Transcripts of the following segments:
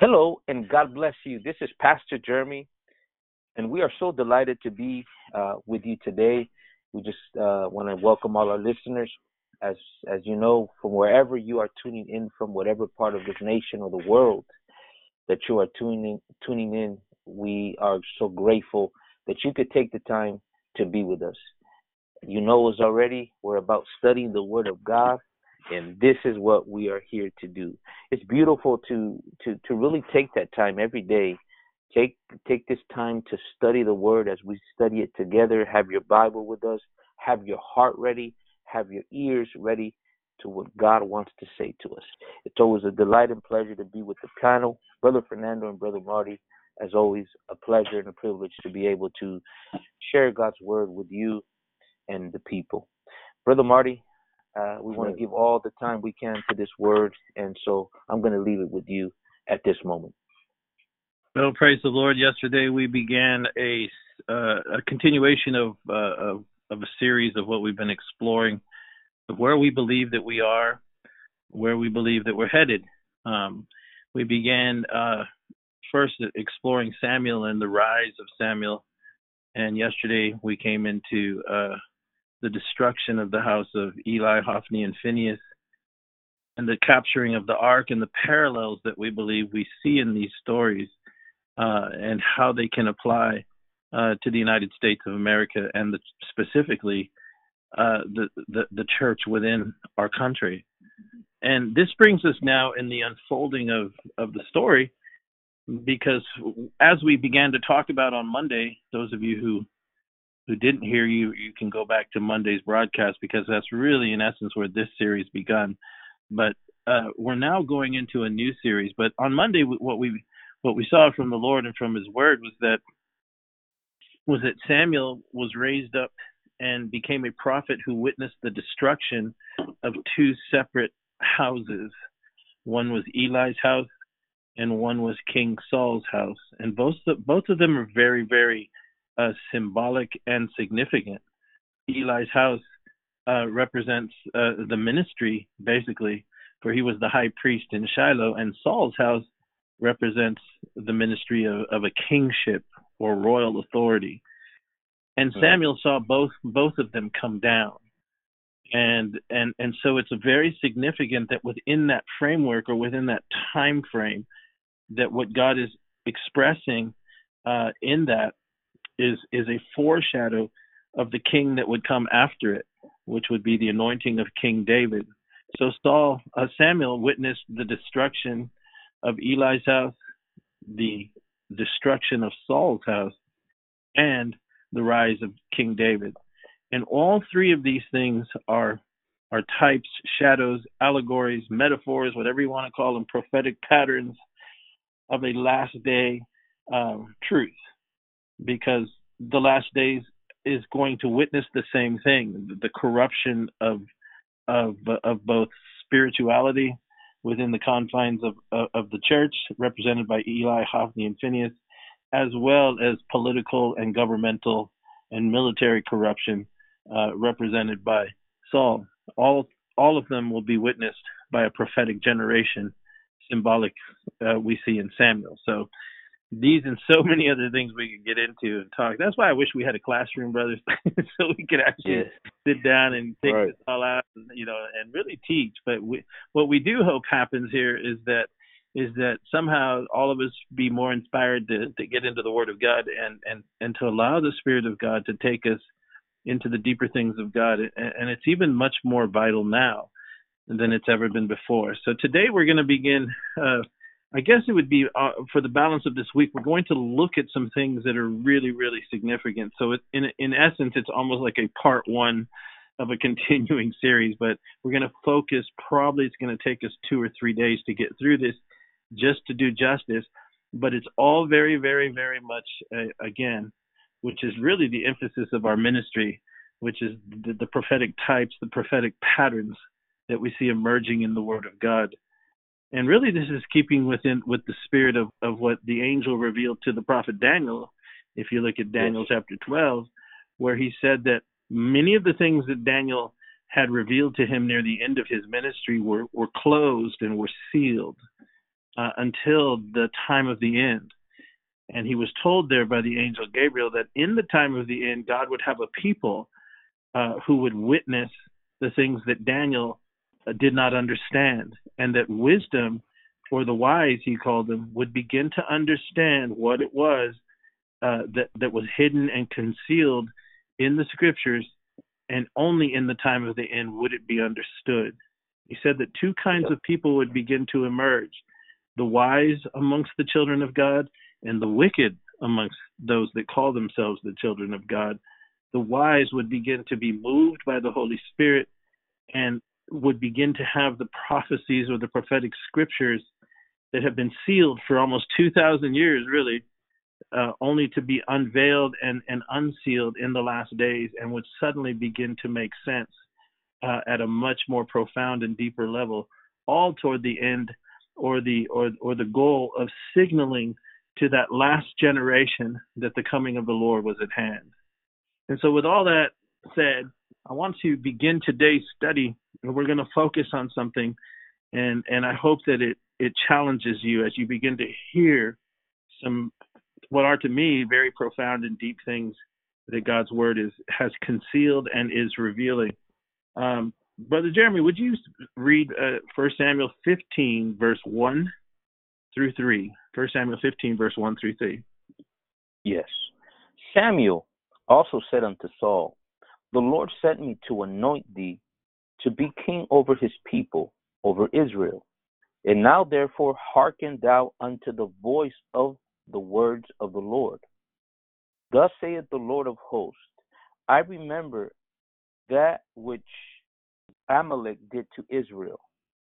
Hello, and God bless you. This is Pastor Jeremy, and we are so delighted to be uh, with you today. We just uh, want to welcome all our listeners. As as you know, from wherever you are tuning in from, whatever part of this nation or the world that you are tuning tuning in, we are so grateful that you could take the time to be with us. You know us already. We're about studying the Word of God and this is what we are here to do. It's beautiful to to to really take that time every day take take this time to study the word as we study it together. Have your bible with us. Have your heart ready. Have your ears ready to what god wants to say to us. It's always a delight and pleasure to be with the panel. Brother fernando and brother marty as always a pleasure and a privilege to be able to share god's word with you and the people. Brother marty uh, we want to give all the time we can to this word, and so I'm going to leave it with you at this moment. Well, praise the Lord. Yesterday we began a uh, a continuation of, uh, of, of a series of what we've been exploring, of where we believe that we are, where we believe that we're headed. Um, we began uh, first exploring Samuel and the rise of Samuel, and yesterday we came into uh, the destruction of the house of Eli, Hophni, and Phinehas, and the capturing of the ark and the parallels that we believe we see in these stories uh, and how they can apply uh, to the United States of America and the, specifically uh, the, the, the church within our country. And this brings us now in the unfolding of, of the story because as we began to talk about on Monday, those of you who who didn't hear you, you can go back to Monday's broadcast because that's really, in essence, where this series begun. But uh, we're now going into a new series. But on Monday, what we what we saw from the Lord and from His Word was that was that Samuel was raised up and became a prophet who witnessed the destruction of two separate houses. One was Eli's house, and one was King Saul's house, and both both of them are very very uh, symbolic and significant. Eli's house uh, represents uh, the ministry, basically, for he was the high priest in Shiloh, and Saul's house represents the ministry of, of a kingship or royal authority. And Samuel saw both both of them come down. And and and so it's very significant that within that framework or within that time frame, that what God is expressing uh, in that is is a foreshadow of the king that would come after it, which would be the anointing of King David. So Saul, uh, Samuel witnessed the destruction of Eli's house, the destruction of Saul's house, and the rise of King David. And all three of these things are are types, shadows, allegories, metaphors, whatever you want to call them, prophetic patterns of a last day um, truth because the last days is going to witness the same thing the corruption of of of both spirituality within the confines of of, of the church represented by Eli Hophni and Phinehas as well as political and governmental and military corruption uh, represented by Saul. All all of them will be witnessed by a prophetic generation symbolic uh, we see in Samuel. So these and so many other things we could get into and talk. That's why I wish we had a classroom, brothers, so we could actually yeah. sit down and take right. this all out, and, you know, and really teach. But we, what we do hope happens here is that is that somehow all of us be more inspired to to get into the Word of God and and and to allow the Spirit of God to take us into the deeper things of God, and, and it's even much more vital now than it's ever been before. So today we're going to begin. Uh, I guess it would be uh, for the balance of this week. We're going to look at some things that are really, really significant. So, it, in in essence, it's almost like a part one of a continuing series. But we're going to focus. Probably, it's going to take us two or three days to get through this, just to do justice. But it's all very, very, very much uh, again, which is really the emphasis of our ministry, which is the, the prophetic types, the prophetic patterns that we see emerging in the Word of God and really, this is keeping within with the spirit of, of what the angel revealed to the prophet Daniel. If you look at Daniel yes. chapter 12, where he said that many of the things that Daniel had revealed to him near the end of his ministry were, were closed and were sealed uh, until the time of the end. And he was told there by the angel Gabriel that in the time of the end, God would have a people uh, who would witness the things that Daniel did not understand, and that wisdom, or the wise, he called them, would begin to understand what it was uh, that that was hidden and concealed in the scriptures, and only in the time of the end would it be understood. He said that two kinds of people would begin to emerge: the wise amongst the children of God, and the wicked amongst those that call themselves the children of God. The wise would begin to be moved by the Holy Spirit and would begin to have the prophecies or the prophetic scriptures that have been sealed for almost 2,000 years, really, uh, only to be unveiled and, and unsealed in the last days and would suddenly begin to make sense uh, at a much more profound and deeper level, all toward the end or the or or the goal of signaling to that last generation that the coming of the Lord was at hand. And so, with all that said, I want to begin today's study, and we're going to focus on something, and and I hope that it it challenges you as you begin to hear some what are to me very profound and deep things that God's word is has concealed and is revealing. Um, Brother Jeremy, would you read uh, 1 Samuel 15, verse 1 through 3? 1 Samuel 15, verse 1 through 3. Yes. Samuel also said unto Saul, The Lord sent me to anoint thee to be king over his people, over Israel. And now therefore hearken thou unto the voice of the words of the Lord. Thus saith the Lord of hosts, I remember that which Amalek did to Israel,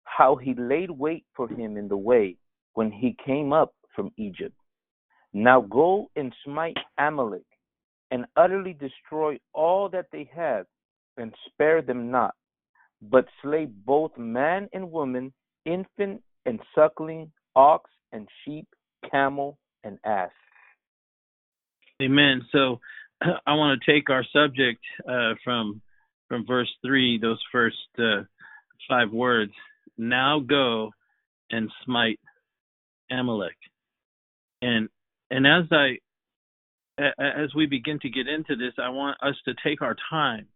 how he laid wait for him in the way when he came up from Egypt. Now go and smite Amalek, and utterly destroy all that they have, and spare them not, but slay both man and woman, infant and suckling, ox and sheep, camel and ass. Amen. So I want to take our subject uh, from from verse three, those first uh, five words. Now go and smite Amalek. And and as I as we begin to get into this, I want us to take our time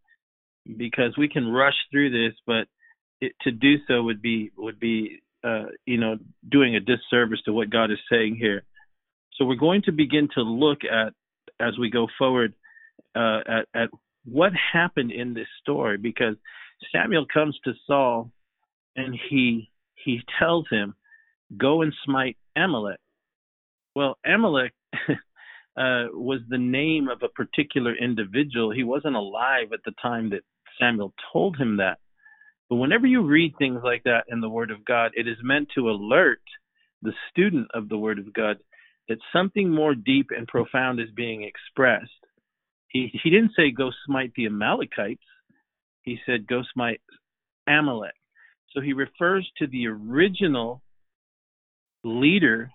because we can rush through this, but it, to do so would be would be uh, you know doing a disservice to what God is saying here. So we're going to begin to look at as we go forward uh, at, at what happened in this story because Samuel comes to Saul and he he tells him, "Go and smite Amalek." Well, Amalek uh, was the name of a particular individual. He wasn't alive at the time that Samuel told him that. But whenever you read things like that in the Word of God, it is meant to alert the student of the Word of God that something more deep and profound is being expressed. He, he didn't say go smite the Amalekites. He said go smite Amalek. So he refers to the original leader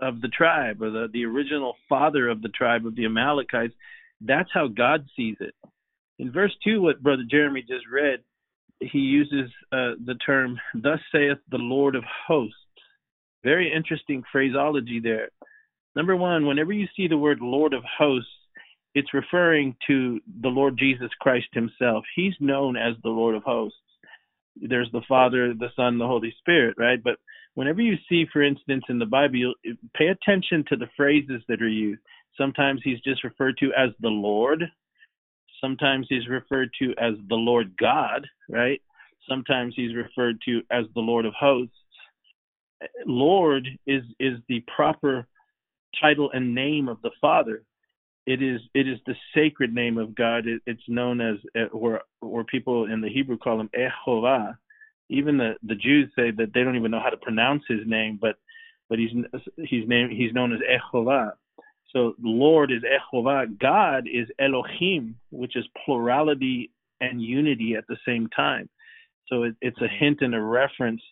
of the tribe or the, the original father of the tribe of the Amalekites. That's how God sees it. In verse 2, what Brother Jeremy just read, he uses uh, the term, Thus saith the Lord of hosts. Very interesting phraseology there. Number one, whenever you see the word Lord of hosts, it's referring to the Lord Jesus Christ himself. He's known as the Lord of hosts. There's the Father, the Son, the Holy Spirit, right? But whenever you see, for instance, in the Bible, pay attention to the phrases that are used. Sometimes he's just referred to as the Lord. Sometimes he's referred to as the Lord God, right? Sometimes he's referred to as the Lord of hosts. Lord is is the proper title and name of the Father it is it is the sacred name of God. It, it's known as uh, or or people in the Hebrew call him Ehovah. Even the the Jews say that they don't even know how to pronounce his name, but but he's he's name he's known as Ehovah. So Lord is Ehovah. God is Elohim, which is plurality and unity at the same time. So it, it's a hint and a reference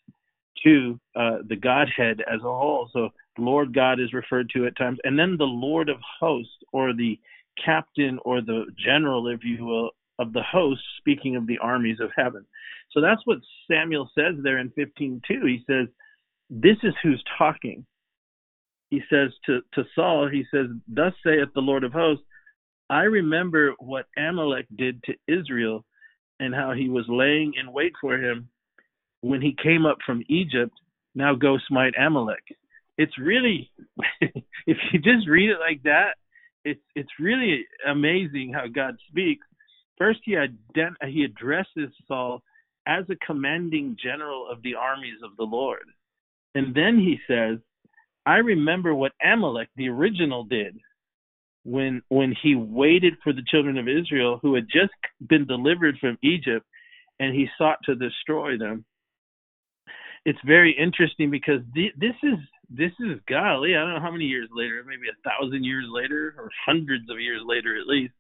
to uh, the Godhead as a whole. So Lord God is referred to at times, and then the Lord of hosts, or the captain or the general, if you will, of the hosts, speaking of the armies of heaven. So that's what Samuel says there in 15:2. He says, this is who's talking. He says to, to Saul, he says, Thus saith the Lord of hosts, I remember what Amalek did to Israel and how he was laying in wait for him when he came up from Egypt. Now go smite Amalek. It's really, if you just read it like that, it's it's really amazing how God speaks. First, he ident- he addresses Saul as a commanding general of the armies of the Lord, and then he says, "I remember what Amalek, the original, did when when he waited for the children of Israel who had just been delivered from Egypt, and he sought to destroy them." It's very interesting because this is this is golly, I don't know how many years later, maybe a thousand years later, or hundreds of years later at least,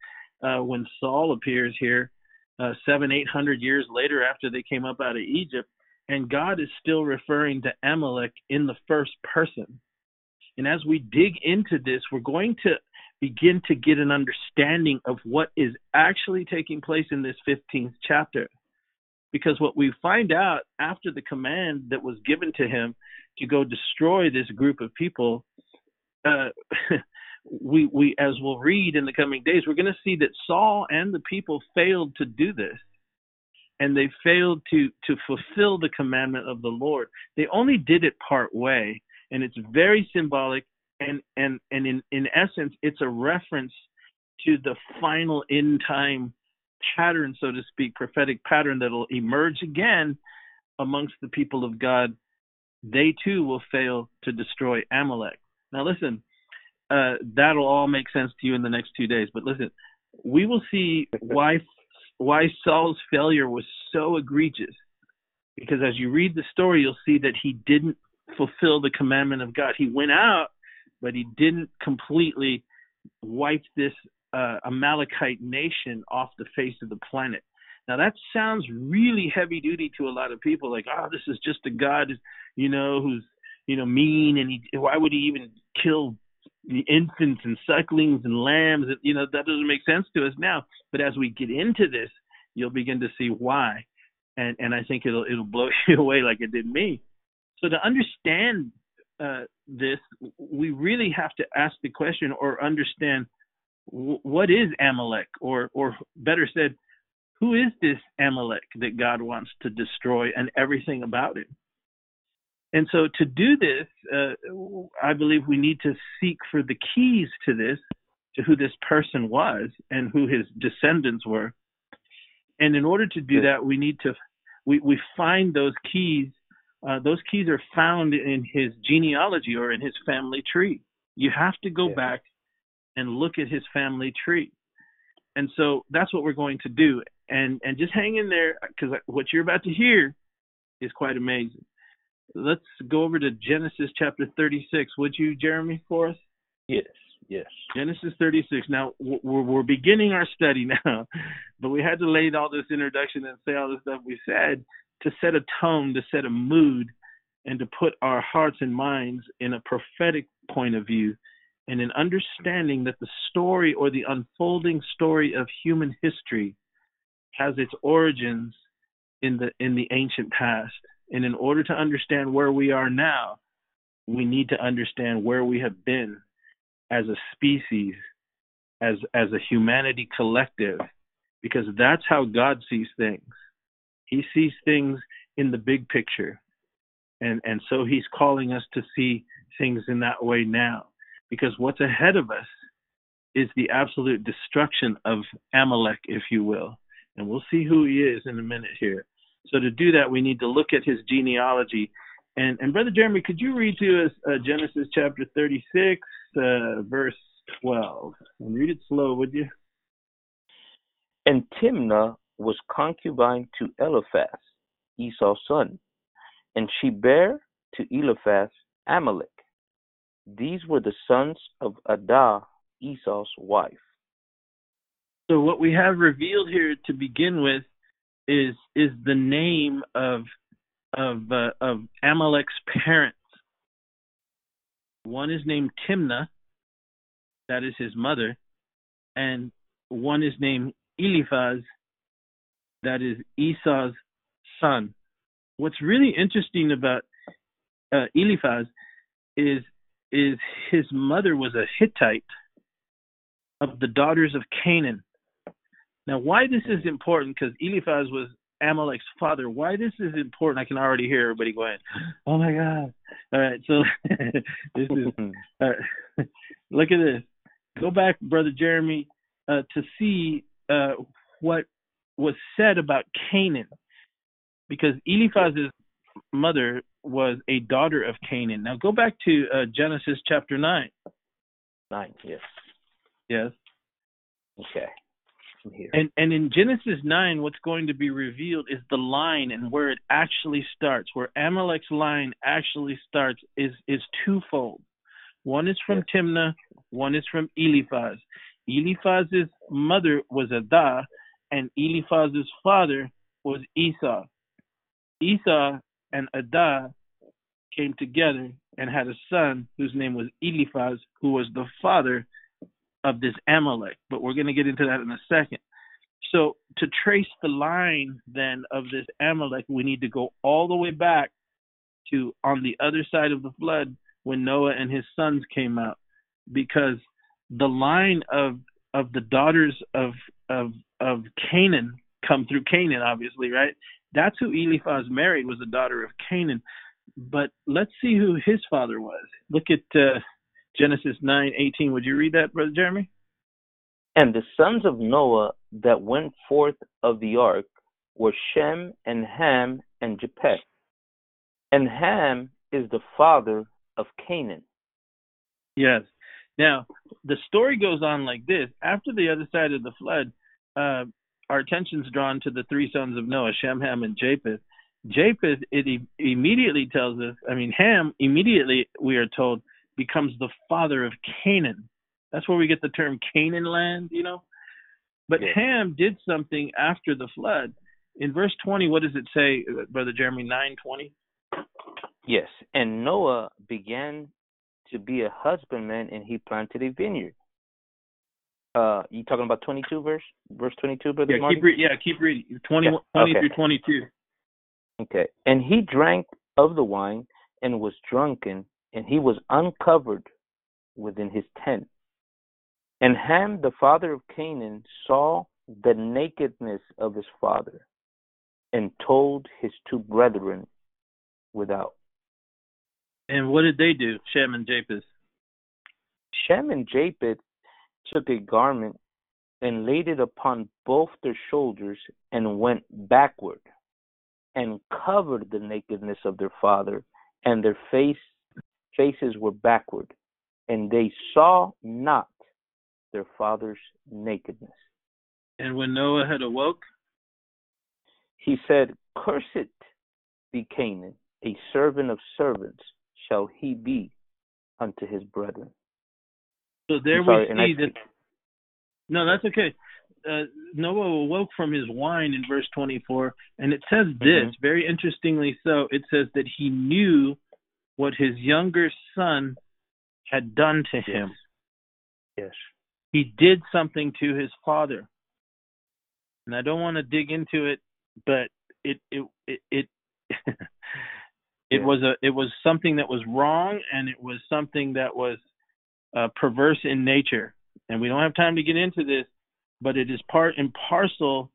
uh, when Saul appears here, uh, seven, eight hundred years later after they came up out of Egypt, and God is still referring to Amalek in the first person. And as we dig into this, we're going to begin to get an understanding of what is actually taking place in this 15th chapter. Because what we find out after the command that was given to him to go destroy this group of people, uh, we we as we'll read in the coming days, we're going to see that Saul and the people failed to do this, and they failed to to fulfill the commandment of the Lord. They only did it part way, and it's very symbolic, and and and in in essence, it's a reference to the final end time pattern, so to speak, prophetic pattern that'll emerge again amongst the people of God they too will fail to destroy Amalek. Now, listen, uh, that'll all make sense to you in the next two days. But listen, we will see why why Saul's failure was so egregious. Because as you read the story, you'll see that he didn't fulfill the commandment of God. He went out, but he didn't completely wipe this uh, Amalekite nation off the face of the planet. Now that sounds really heavy duty to a lot of people, like, oh, this is just a God, you know, who's you know mean, and he why would he even kill infants and sucklings and lambs? You know, that doesn't make sense to us now. But as we get into this, you'll begin to see why, and and I think it'll it'll blow you away like it did me. So to understand uh, this, we really have to ask the question or understand what is Amalek, or or better said, who is this Amalek that God wants to destroy and everything about it? And so to do this, uh, I believe we need to seek for the keys to this, to who this person was and who his descendants were. And in order to do that, we need to we, we find those keys. Uh, those keys are found in his genealogy or in his family tree. You have to go yeah. back and look at his family tree. And so that's what we're going to do and and just hang in there because what you're about to hear is quite amazing. Let's go over to Genesis chapter 36. Would you, Jeremy, for us? Yes, yes. Genesis 36. Now we're we're beginning our study now, but we had to lay all this introduction and say all the stuff we said to set a tone, to set a mood, and to put our hearts and minds in a prophetic point of view and an understanding that the story or the unfolding story of human history has its origins in the in the ancient past. And in order to understand where we are now, we need to understand where we have been as a species, as as a humanity collective, because that's how God sees things. He sees things in the big picture. And and so he's calling us to see things in that way now. Because what's ahead of us is the absolute destruction of Amalek, if you will and we'll see who he is in a minute here. So to do that, we need to look at his genealogy. And, and Brother Jeremy, could you read to us uh, Genesis chapter 36, uh, verse 12? And read it slow, would you? And Timnah was concubine to Eliphaz, Esau's son, and she bare to Eliphaz Amalek. These were the sons of Adah, Esau's wife. So what we have revealed here to begin with is is the name of of uh, of Amalek's parents. One is named Timnah, that is his mother, and one is named Eliphaz, that is Esau's son. What's really interesting about uh, Eliphaz is is his mother was a Hittite of the daughters of Canaan. Now, why this is important? Because Eliphaz was Amalek's father. Why this is important? I can already hear everybody going, "Oh my God!" All right, so this is uh, look at this. Go back, brother Jeremy, uh, to see uh, what was said about Canaan, because Eliphaz's mother was a daughter of Canaan. Now go back to uh, Genesis chapter nine. Nine, yes. Yes. Okay. Here. And and in Genesis nine, what's going to be revealed is the line and where it actually starts, where Amalek's line actually starts is is twofold. One is from. Timnah, one is from Eliphaz. Eliphaz's mother was Adah, and Eliphaz's father was Esau. Esau and Adah came together and had a son whose name was Eliphaz, who was the father of this Amalek. But we're going to get into that in a second. So, to trace the line then of this Amalek, we need to go all the way back to on the other side of the flood when Noah and his sons came out, because the line of of the daughters of of of Canaan come through Canaan, obviously, right? That's who Eliphaz married was a daughter of Canaan. But let's see who his father was. Look at uh, Genesis nine eighteen. Would you read that, brother Jeremy? And the sons of Noah that went forth of the ark were Shem and Ham and Japheth. And Ham is the father of Canaan. Yes. Now, the story goes on like this. After the other side of the flood, uh, our attention's drawn to the three sons of Noah, Shem, Ham, and Japheth. Japheth, it e- immediately tells us, I mean, Ham, immediately, we are told, becomes the father of Canaan. That's where we get the term Canaan land, you know? But yeah. Ham did something after the flood. In verse 20, what does it say, Brother Jeremy, 920? Yes, and Noah began to be a husbandman and he planted a vineyard. Uh, you talking about 22 verse, verse 22, brother? Yeah, Marty? keep re- yeah, keep reading. 20, yeah. 20 okay. through 22. Okay, and he drank of the wine and was drunken, and he was uncovered within his tent. And Ham, the father of Canaan, saw the nakedness of his father, and told his two brethren without. And what did they do, Shem and Japheth? Shem and Japheth took a garment and laid it upon both their shoulders and went backward and covered the nakedness of their father and their face faces were backward and they saw not their father's nakedness and when noah had awoke he said cursed be canaan a servant of servants shall he be unto his brethren so there we see that. No, that's okay. Uh, Noah awoke from his wine in verse 24, and it says this mm-hmm. very interestingly. So it says that he knew what his younger son had done to him. Yes. He did something to his father, and I don't want to dig into it, but it it it it, it yeah. was a it was something that was wrong, and it was something that was uh, perverse in nature. And we don't have time to get into this, but it is part and parcel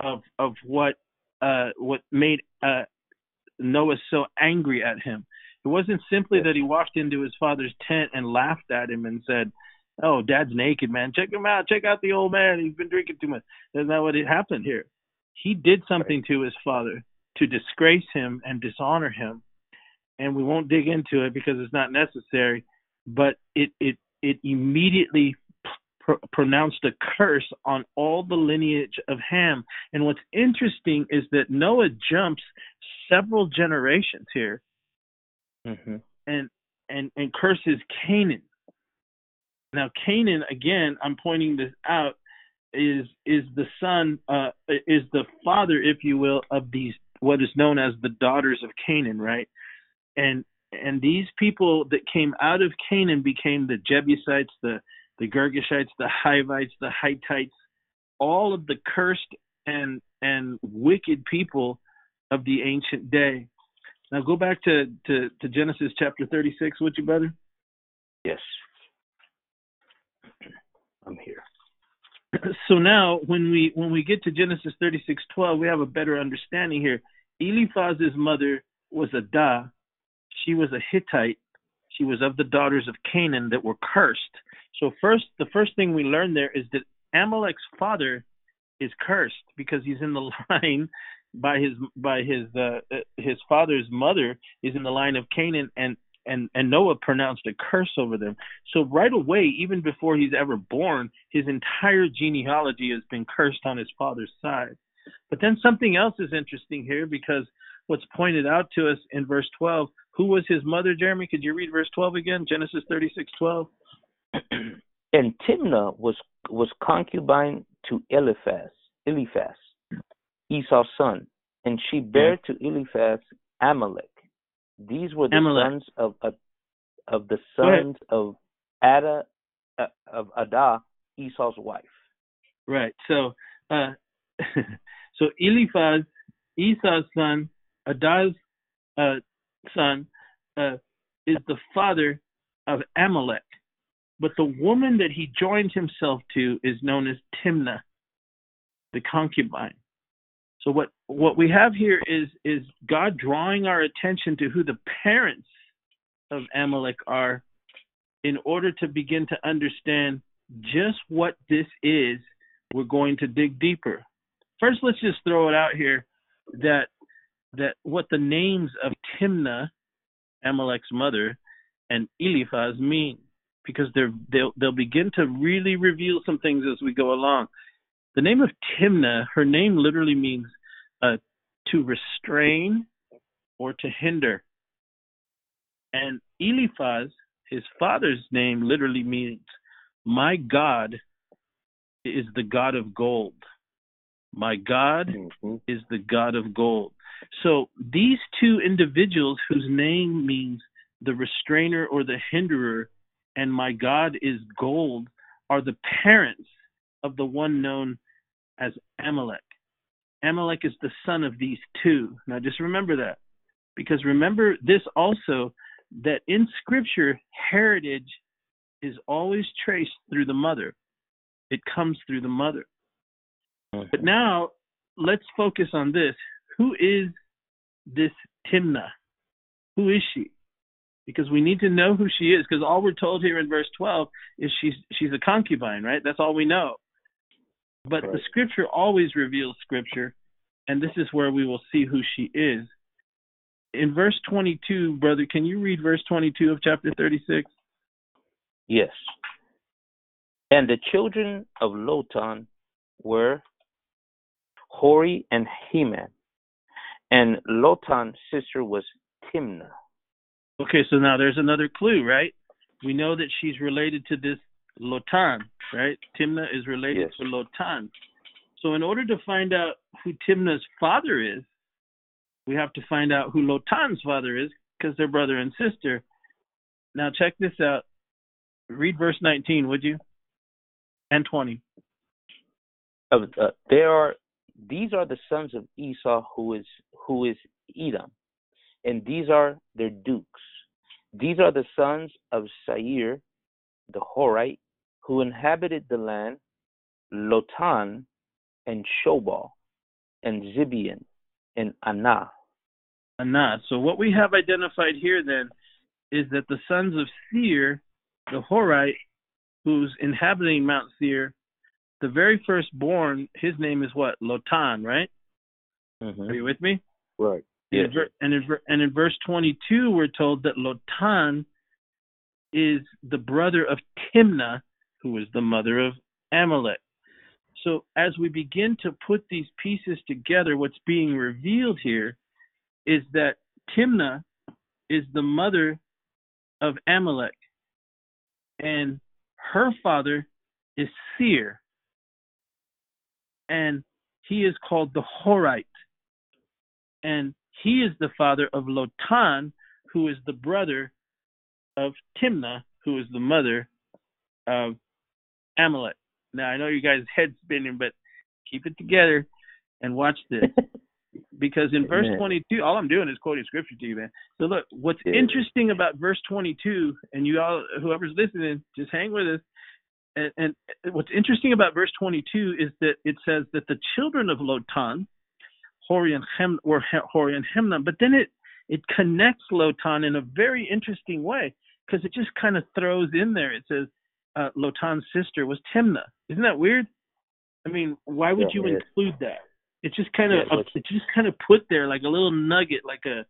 of of what uh, what made uh, Noah so angry at him. It wasn't simply that he walked into his father's tent and laughed at him and said, "Oh, Dad's naked, man. Check him out. Check out the old man. He's been drinking too much." That's not what it happened here. He did something to his father to disgrace him and dishonor him, and we won't dig into it because it's not necessary but it it it immediately pr- pronounced a curse on all the lineage of Ham. And what's interesting is that Noah jumps several generations here, mm-hmm. and and and curses Canaan. Now Canaan, again, I'm pointing this out, is is the son, uh, is the father, if you will, of these what is known as the daughters of Canaan, right? And and these people that came out of Canaan became the Jebusites, the the Girgashites, the Hivites, the Hittites, all of the cursed and and wicked people of the ancient day. Now go back to, to, to Genesis chapter 36, would you, brother? Yes. I'm here. So now when we when we get to Genesis 36:12, we have a better understanding here. Eliphaz's mother was Adah. She was a Hittite. She was of the daughters of Canaan that were cursed. So first the first thing we learn there is that Amalek's father is cursed because he's in the line by his by his uh, his father's mother is in the line of Canaan and and and Noah pronounced a curse over them. So right away, even before he's ever born, his entire genealogy has been cursed on his father's side. But then something else is interesting here because what's pointed out to us in verse 12, who was his mother, Jeremy? Could you read verse 12 again? Genesis 36:12. and Timnah was was concubine to Eliphaz, Eliphaz, Esau's son, and she bare to Eliphaz Amalek. These were the Amalek. sons of of, of the sons of Adah uh, of Adah, Esau's wife. Right. So, uh, so Eliphaz, Esau's son, Adah's uh, son, uh, is the father of Amalek. But the woman that he joined himself to is known as Timnah, the concubine. So what what we have here is is God drawing our attention to who the parents of Amalek are in order to begin to understand just what this is we're going to dig deeper. First let's just throw it out here that that what the names of Timnah, Amalek's mother, and Eliphaz mean because they're they'll they'll begin to really reveal some things as we go along. The name of Timnah, her name literally means uh, to restrain or to hinder. And Eliphaz, his father's name, literally means, My God is the God of gold. My God Mm-hmm. is the God of gold. So these two individuals whose name means the restrainer or the hinderer, and my God is gold, are the parents of the one known as Amalek. Amalek is the son of these two. Now just remember that. Because remember this also that in scripture heritage is always traced through the mother. It comes through the mother. But now let's focus on this. Who is this Timnah? Who is she? Because we need to know who she is. Because all we're told here in verse 12 is she's she's a concubine, right? That's all we know. But the scripture always reveals scripture, and this is where we will see who she is. In verse 22, brother, can you read verse 22 of chapter 36? Yes. And the children of Lotan were Hori and Heman. And Lotan's sister was Timnah. Okay, so now there's another clue, right? We know that she's related to this Lotan, right? Timna is related Yes. to Lotan. So in order to find out who Timna's father is, we have to find out who Lotan's father is because they're brother and sister. Now check this out. Read verse 19, would you? And 20. Of uh, there are these are the sons of Esau who is who is Edom, and these are their dukes. These are the sons of Seir, the Horite, who inhabited the land, Lotan, and Shobal, and Zibeon, and Anah. Anah. So what we have identified here then is that the sons of Seir, the Horite, who's inhabiting Mount Seir, the very firstborn, his name is what? Lotan, right? Mm-hmm. Are you with me? Right. And Yes. in And in, and in verse 22, we're told that Lotan is the brother of Timnah, who is the mother of Amalek. So as we begin to put these pieces together, what's being revealed here is that Timnah is the mother of Amalek, and her father is Seir, and he is called the Horite, and he is the father of Lotan, who is the brother of Timnah, who is the mother of Amalek. Now I know you guys' head spinning, but keep it together and watch this. because in verse 22, all I'm doing is quoting scripture to you, man. So look, what's yeah. interesting about verse 22, and you all, whoever's listening, just hang with us. And, and what's interesting about verse 22 is that it says that the children of Lotan, Hori and Hem, were Hori and Hemna, but then it it connects Lotan in a very interesting way because it just kind of throws in there. It says uh, Lotan's sister was Timna. Isn't that weird? I mean, why would yeah, you include that? It's just kind of yeah, it's just kind of put there like a little nugget, like a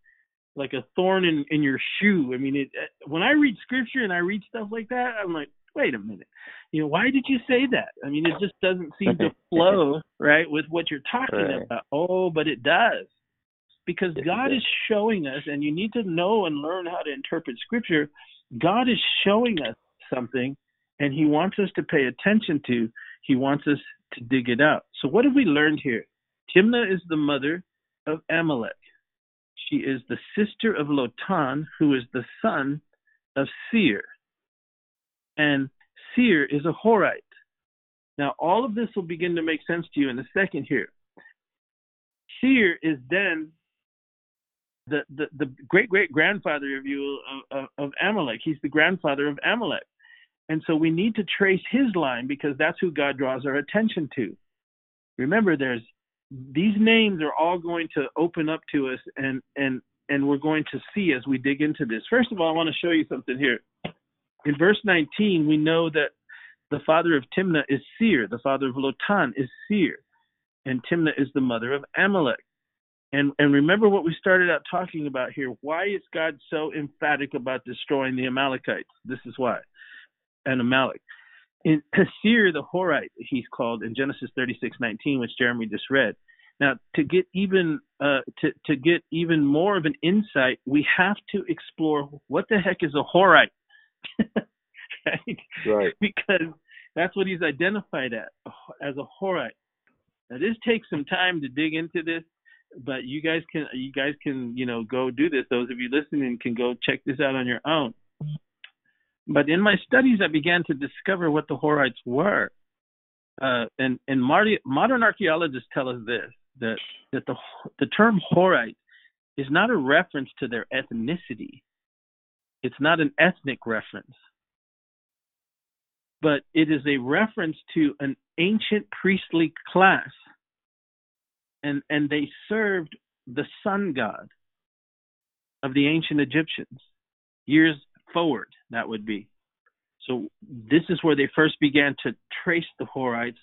like a thorn in in your shoe. I mean, it uh, when I read scripture and I read stuff like that, I'm like, wait a minute, you know, why did you say that? I mean, it just doesn't seem to flow right with what you're talking right. about. Oh, but it does because God is showing us, and you need to know and learn how to interpret scripture. God is showing us something, and He wants us to pay attention to. He wants us to dig it out. So, what have we learned here? Timnah is the mother of Amalek. She is the sister of Lotan, who is the son of Seir. And Seir is a Horite. Now, all of this will begin to make sense to you in a second here. Seir is then the, the, the great great grandfather of you of, of, Amalek. He's the grandfather of Amalek. And so we need to trace his line because that's who God draws our attention to. Remember, there's these names are all going to open up to us and and and we're going to see as we dig into this. First of all, I want to show you something here. In verse 19, we know that the father of Timnah is Seir, the father of Lotan is Seir, and Timnah is the mother of Amalek. And and remember what we started out talking about here. Why is God so emphatic about destroying the Amalekites? This is why. And Amalek. In Seir the Horite, he's called in Genesis 36:19, which Jeremy just read. Now, to get even uh, to to get even more of an insight, we have to explore what the heck is a Horite, right? Right. Because that's what he's identified at as a Horite. Now, this takes some time to dig into this, but you guys can you guys can you know go do this. Those of you listening can go check this out on your own. But in my studies, I began to discover what the Horites were. Uh, and and modern archaeologists tell us this that that the the term Horite is not a reference to their ethnicity. It's not an ethnic reference, but it is a reference to an ancient priestly class, and and they served the sun god of the ancient Egyptians years forward, that would be. So this is where they first began to trace the Horites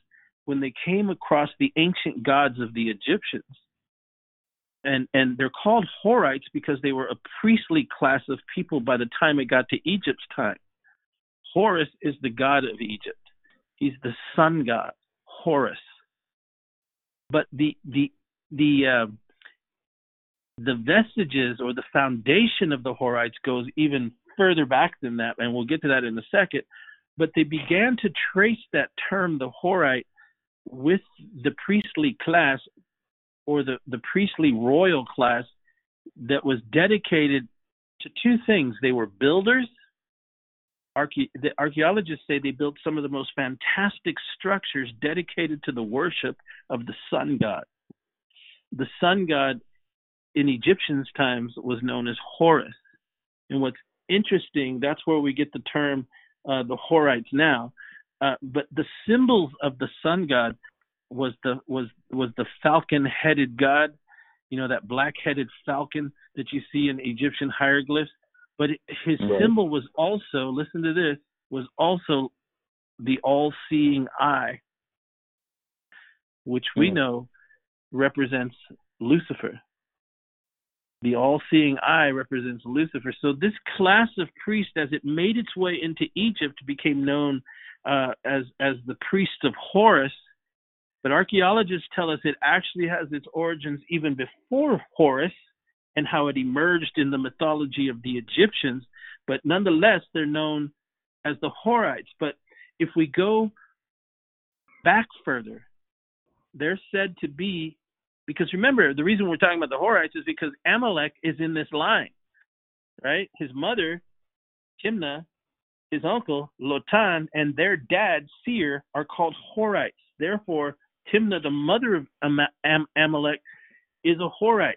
when they came across the ancient gods of the Egyptians. And and they're called Horites because they were a priestly class of people by the time it got to Egypt's time. Horus is the god of Egypt. He's the sun god, Horus. But the the the uh, the vestiges or the foundation of the Horites goes even further back than that, and we'll get to that in a second. But they began to trace that term, the Horite, with the priestly class or the, the priestly royal class that was dedicated to two things. They were builders. Arche- the archaeologists say they built some of the most fantastic structures dedicated to the worship of the sun god. The sun god in Egyptians' times was known as Horus. And what's interesting. That's where we get the term uh, the Horites now. Uh, but the symbols of the sun god was the was was the falcon-headed god, you know that black-headed falcon that you see in Egyptian hieroglyphs. But his right. symbol was also, listen to this, was also the all-seeing eye, which we know represents Lucifer the all seeing eye represents Lucifer. So, this class of priest, as it made its way into Egypt, became known uh, as, as the priests of Horus. But archaeologists tell us it actually has its origins even before Horus and how it emerged in the mythology of the Egyptians. But nonetheless, they're known as the Horites. But if we go back further, they're said to be because remember, the reason we're talking about the Horites is because Amalek is in this line, right? His mother, Timnah, his uncle, Lotan, and their dad, Seir, are called Horites. Therefore, Timnah, the mother of Am- Am- Amalek, is a Horite,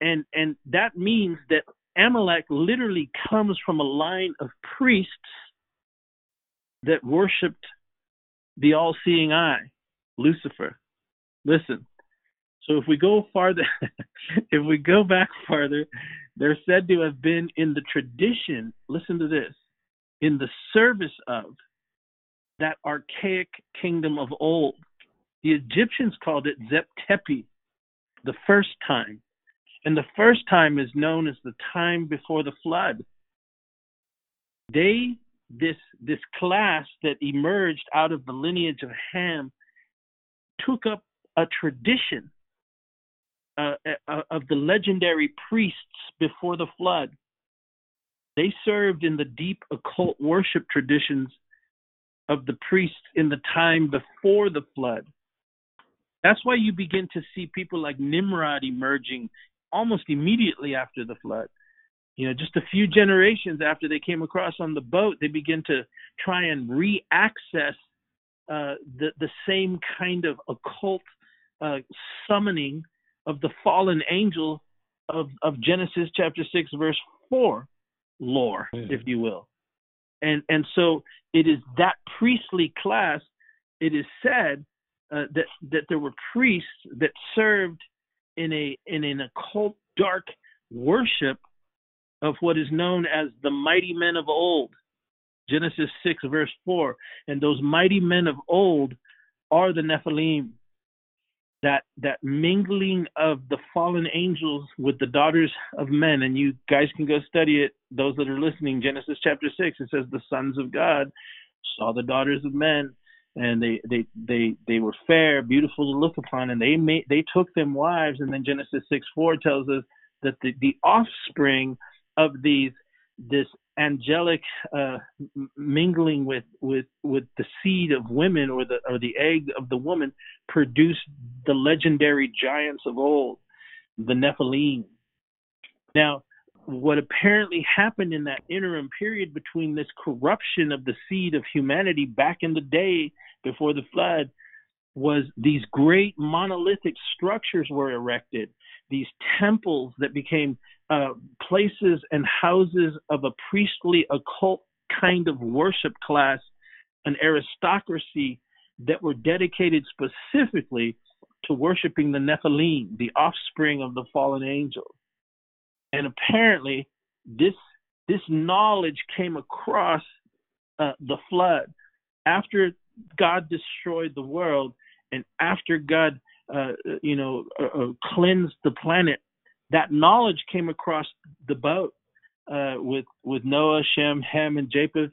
and and that means that Amalek literally comes from a line of priests that worshipped the all-seeing eye, Lucifer. Listen. So if we go farther, if we go back farther, they're said to have been in the tradition. Listen to this in the service of that archaic kingdom of old. The Egyptians called it Zep-Tepi, the first time. And the first time is known as the time before the flood. They, this, this class that emerged out of the lineage of Ham, took up a tradition uh, uh of the legendary priests before the flood they served in the deep occult worship traditions of the priests in the time before the flood. That's why you begin to see people like Nimrod emerging almost immediately after the flood. You know, just a few generations after they came across on the boat, they begin to try and re-access uh, the the same kind of occult uh, summoning of the fallen angel of of Genesis chapter six verse four lore, mm. if you will. And and so it is that priestly class. It is said uh, that that there were priests that served in a in an occult dark worship of what is known as the mighty men of old. Genesis 6 verse 4 and those mighty men of old are the Nephilim that that mingling of the fallen angels with the daughters of men and you guys can go study it those that are listening genesis chapter 6 it says the sons of god saw the daughters of men and they they they they were fair beautiful to look upon and they made they took them wives and then genesis 6 4 tells us that the the offspring of these this angelic uh, mingling with with with the seed of women or the or the egg of the woman produced the legendary giants of old, the Nephilim. Now, what apparently happened in that interim period between this corruption of the seed of humanity back in the day before the flood was these great monolithic structures were erected, these temples that became uh, places and houses of a priestly occult kind of worship class, an aristocracy that were dedicated specifically to worshiping the Nephilim, the offspring of the fallen angels. And apparently, this this knowledge came across uh, the flood after God destroyed the world and after God, uh, you know, uh, uh cleansed the planet that knowledge came across the boat uh, with with Noah, Shem, Ham, and Japheth,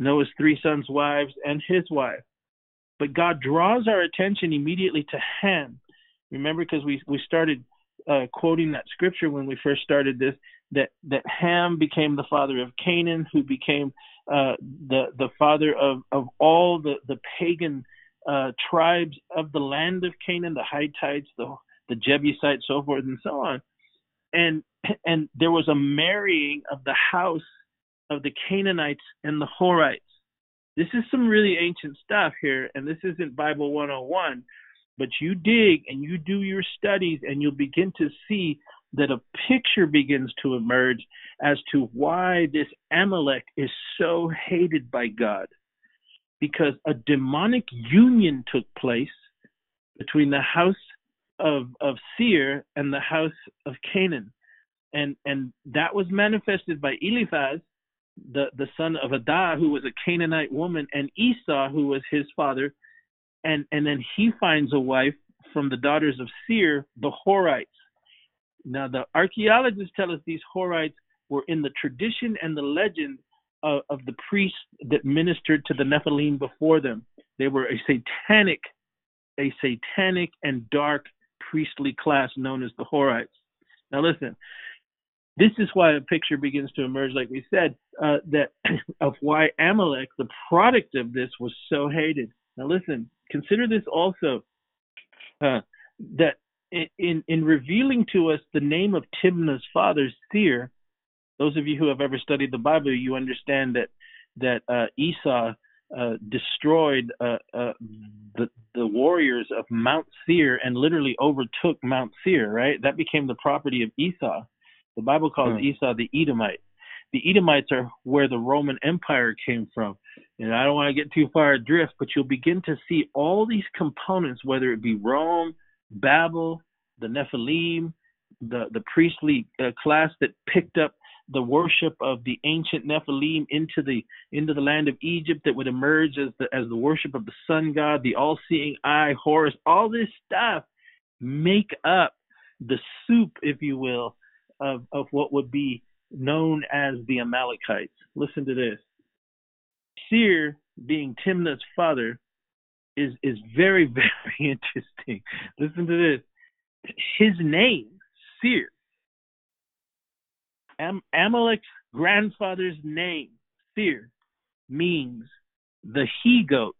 Noah's three sons' wives, and his wife. But God draws our attention immediately to Ham. Remember, because we we started uh, quoting that scripture when we first started this, that that Ham became the father of Canaan, who became uh, the the father of of all the the pagan uh, tribes of the land of Canaan, the Hittites, the the Jebusites, so forth and so on. And and there was a marrying of the house of the Canaanites and the Horites. This is some really ancient stuff here, and this isn't Bible 101, but you dig and you do your studies, and you'll begin to see that a picture begins to emerge as to why this Amalek is so hated by God. Because a demonic union took place between the house of of Seir and the house of Canaan, and and that was manifested by Eliphaz, the the son of Adah, who was a Canaanite woman, and Esau, who was his father, and and then he finds a wife from the daughters of Seir, the Horites. Now the archaeologists tell us these Horites were in the tradition and the legend of, of the priests that ministered to the Nephilim before them. They were a satanic, a satanic and dark priestly class known as the Horites. Now, listen, this is why a picture begins to emerge, like we said, uh, that of why Amalek, the product of this, was so hated. Now, listen, consider this also uh, that in in revealing to us the name of Timnah's father, Seir, those of you who have ever studied the Bible, you understand that that uh, Esau uh, destroyed uh, uh, the the warriors of Mount Seir and literally overtook Mount Seir, right? That became the property of Esau. The Bible calls hmm. Esau the Edomite. The Edomites are where the Roman Empire came from. And I don't want to get too far adrift, but you'll begin to see all these components, whether it be Rome, Babel, the Nephilim, the, the priestly uh, class that picked up the worship of the ancient Nephilim into the into the land of Egypt that would emerge as the as the worship of the sun god, the all-seeing eye, Horus, all this stuff make up the soup, if you will, of of what would be known as the Amalekites. Listen to this. Seir, being Timnah's father, is is very very interesting. Listen to this. His name, Seir, Am- Amalek's grandfather's name, Seir, means the he goat,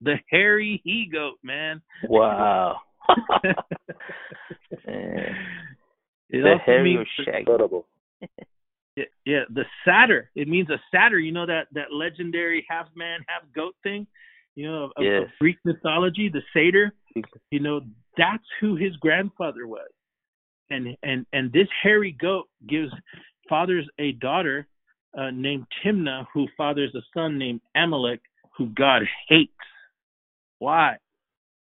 the hairy he goat, man. Wow. it the hairy means incredible. Yeah, yeah, the satyr. It means a satyr. You know that that legendary half man, half goat thing. You know of, yes. of Greek mythology, the satyr. You know that's who his grandfather was and and and this hairy goat gives fathers a daughter uh, named Timnah, who fathers a son named Amalek, who God hates. Why?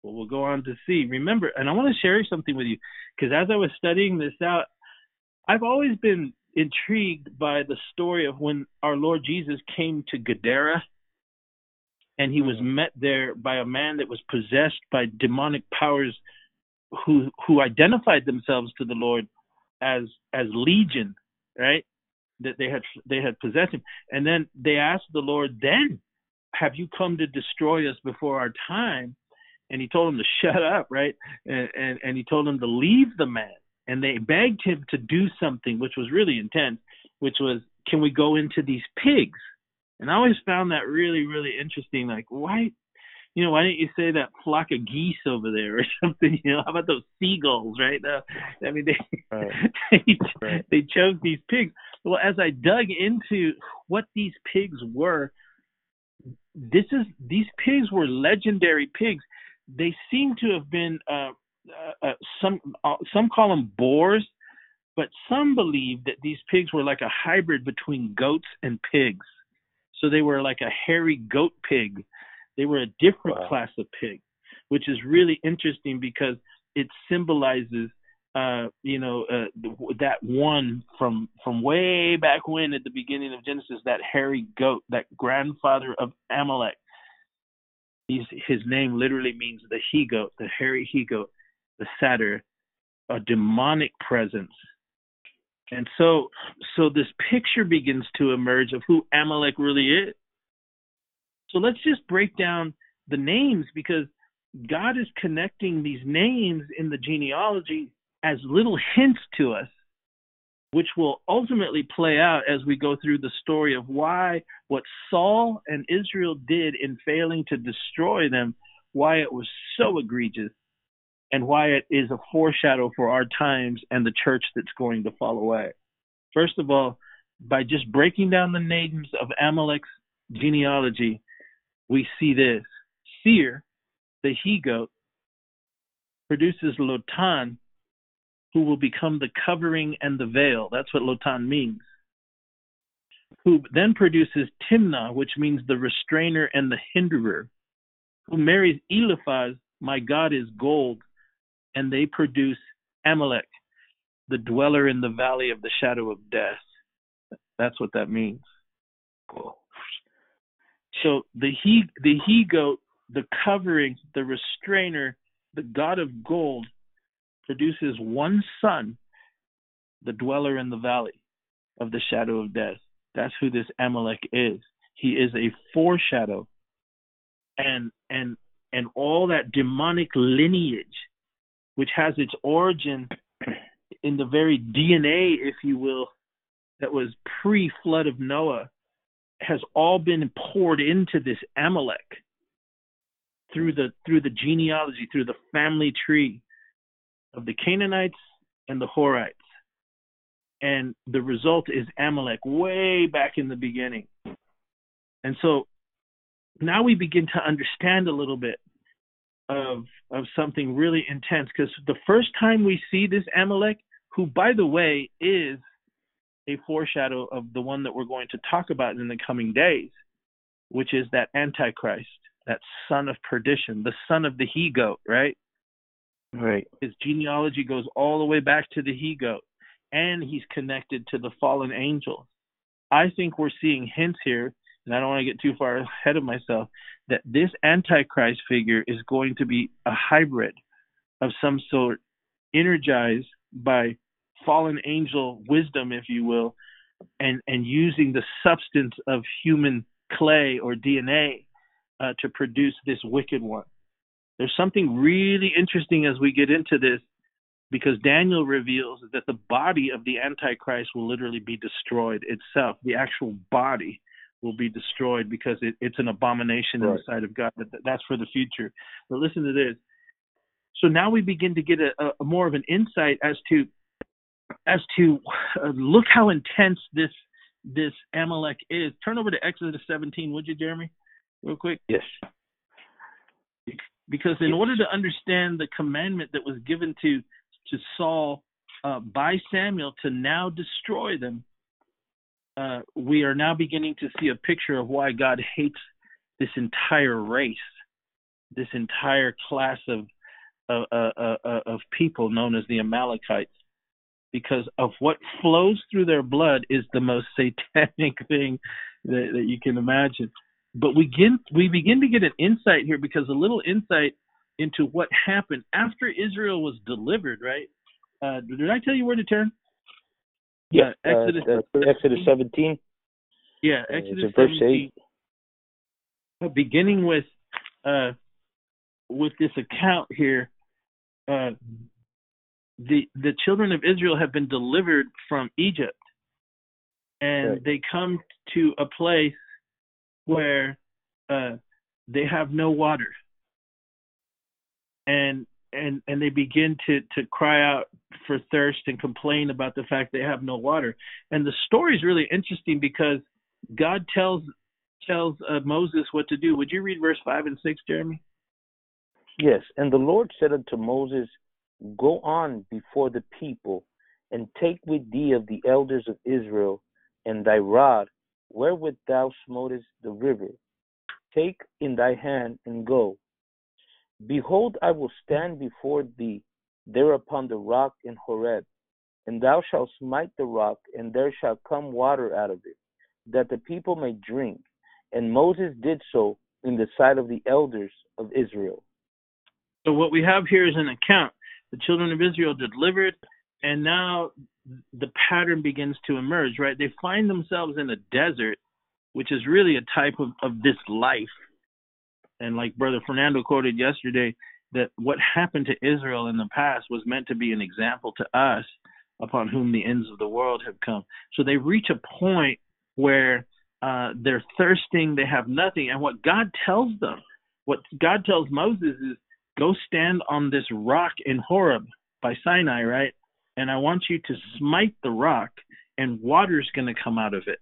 Well, we'll go on to see. Remember, and I want to share something with you because as I was studying this out, I've always been intrigued by the story of when our Lord Jesus came to Gadara and he was met there by a man that was possessed by demonic powers who who identified themselves to the Lord as as legion, right? That they had they had possessed him, and then they asked the Lord, "Then have you come to destroy us before our time?" And he told them to shut up, right? And and, and he told them to leave the man, and they begged him to do something, which was really intense, which was, "Can we go into these pigs?" And I always found that really really interesting. Like, why you know, why didn't you say that flock of geese over there or something? You know, how about those seagulls, right? Uh, I mean, they right. they, right. they chose these pigs. Well, as I dug into what these pigs were, this is these pigs were legendary pigs. They seem to have been uh, uh, uh some uh, some call them boars, but some believe that these pigs were like a hybrid between goats and pigs. So they were like a hairy goat pig they were a different wow. class of pig, which is really interesting because it symbolizes uh, you know, uh, that one from from way back when at the beginning of Genesis, that hairy goat, that grandfather of Amalek. He's, his name literally means the he goat, the hairy he goat, the satyr, a demonic presence. And so, so this picture begins to emerge of who Amalek really is. So let's just break down the names because God is connecting these names in the genealogy as little hints to us, which will ultimately play out as we go through the story of why what Saul and Israel did in failing to destroy them, why it was so egregious, and why it is a foreshadow for our times and the church that's going to fall away. First of all, by just breaking down the names of Amalek's genealogy, we see this. Seir, the he goat, produces Lotan, who will become the covering and the veil. That's what Lotan means. Who then produces Timnah, which means the restrainer and the hinderer, who marries Eliphaz, my God is gold, and they produce Amalek, the dweller in the valley of the shadow of death. That's what that means. Cool. So the he the he goat, the covering, the restrainer, the god of gold, produces one son, the dweller in the valley of the shadow of death. That's who this Amalek is. He is a foreshadow. And and and all that demonic lineage, which has its origin in the very DNA, if you will, that was pre flood of Noah, has all been poured into this Amalek through the through the genealogy, through the family tree of the Canaanites and the Horites. And the result is Amalek way back in the beginning. And so now we begin to understand a little bit of of something really intense because the first time we see this Amalek, who by the way is a foreshadow of the one that we're going to talk about in the coming days, which is that Antichrist, that son of perdition, the son of the he goat, right? Right. His genealogy goes all the way back to the he goat, and he's connected to the fallen angels. I think we're seeing hints here, and I don't want to get too far ahead of myself, that this Antichrist figure is going to be a hybrid of some sort, energized by fallen angel wisdom, if you will, and, and using the substance of human clay or DNA uh, to produce this wicked one. There's something really interesting as we get into this because Daniel reveals that the body of the Antichrist will literally be destroyed itself. The actual body will be destroyed because it, it's an abomination right. in the sight of God. But That's for the future. But listen to this. So now we begin to get a, a more of an insight as to as to uh, look how intense this this Amalek is. Turn over to Exodus 17, would you, Jeremy, real quick? Yes. Because in order to understand the commandment that was given to to Saul uh, by Samuel to now destroy them, uh, we are now beginning to see a picture of why God hates this entire race, this entire class of uh, uh, uh of people known as the Amalekites because of what flows through their blood is the most satanic thing that, that you can imagine. But we begin we begin to get an insight here because a little insight into what happened after Israel was delivered, right? Uh, did I tell you where to turn? Yeah, uh, Exodus, uh, Exodus 17. Yeah, uh, Exodus 17. Uh, beginning with uh, with this account here, the the children of Israel have been delivered from Egypt, and right. they come to a place where uh, they have no water, and and and they begin to to cry out for thirst and complain about the fact they have no water. And the story is really interesting because God tells tells uh, Moses what to do. Would you read verse five and six, Jeremy? Yes, and the Lord said unto Moses, Go on before the people, and take with thee of the elders of Israel, and thy rod, wherewith thou smotest the river. Take in thy hand, and go. Behold, I will stand before thee there upon the rock in Horeb, and thou shalt smite the rock, and there shall come water out of it, that the people may drink. And Moses did so in the sight of the elders of Israel. So, what we have here is an account the children of Israel delivered, and now the pattern begins to emerge, right? They find themselves in a desert, which is really a type of, of this life. And like Brother Fernando quoted yesterday, that what happened to Israel in the past was meant to be an example to us upon whom the ends of the world have come. So they reach a point where uh, they're thirsting, they have nothing. And what God tells them, what God tells Moses is, go stand on this rock in Horeb by Sinai, right? And I want you to smite the rock, and water's going to come out of it.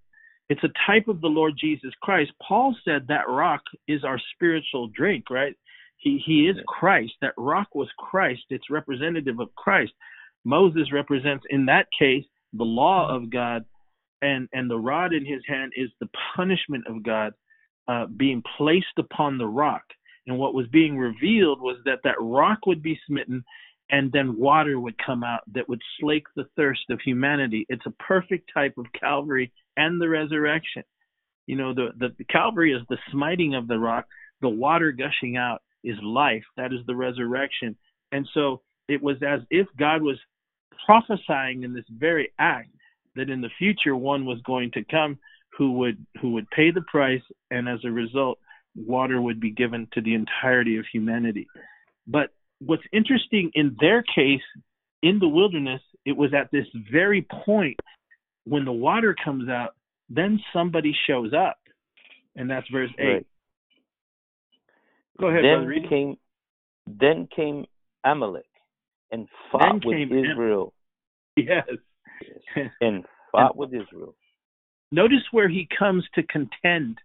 It's a type of the Lord Jesus Christ. Paul said that rock is our spiritual drink, right? He he is Christ. That rock was Christ. It's representative of Christ. Moses represents in that case the law of God, and and the rod in his hand is the punishment of God uh, being placed upon the rock. And what was being revealed was that that rock would be smitten and then water would come out that would slake the thirst of humanity. It's a perfect type of Calvary and the resurrection. You know, the, the, the Calvary is the smiting of the rock, the water gushing out is life. That is the resurrection. And so it was as if God was prophesying in this very act that in the future one was going to come who would who would pay the price and as a result water would be given to the entirety of humanity. But what's interesting in their case, in the wilderness, it was at this very point when the water comes out, then somebody shows up. And that's verse 8. Right. Go ahead, then brother. Came, then came Amalek and fought with Israel. Am- yes. yes. And fought and with Israel. Notice where he comes to contend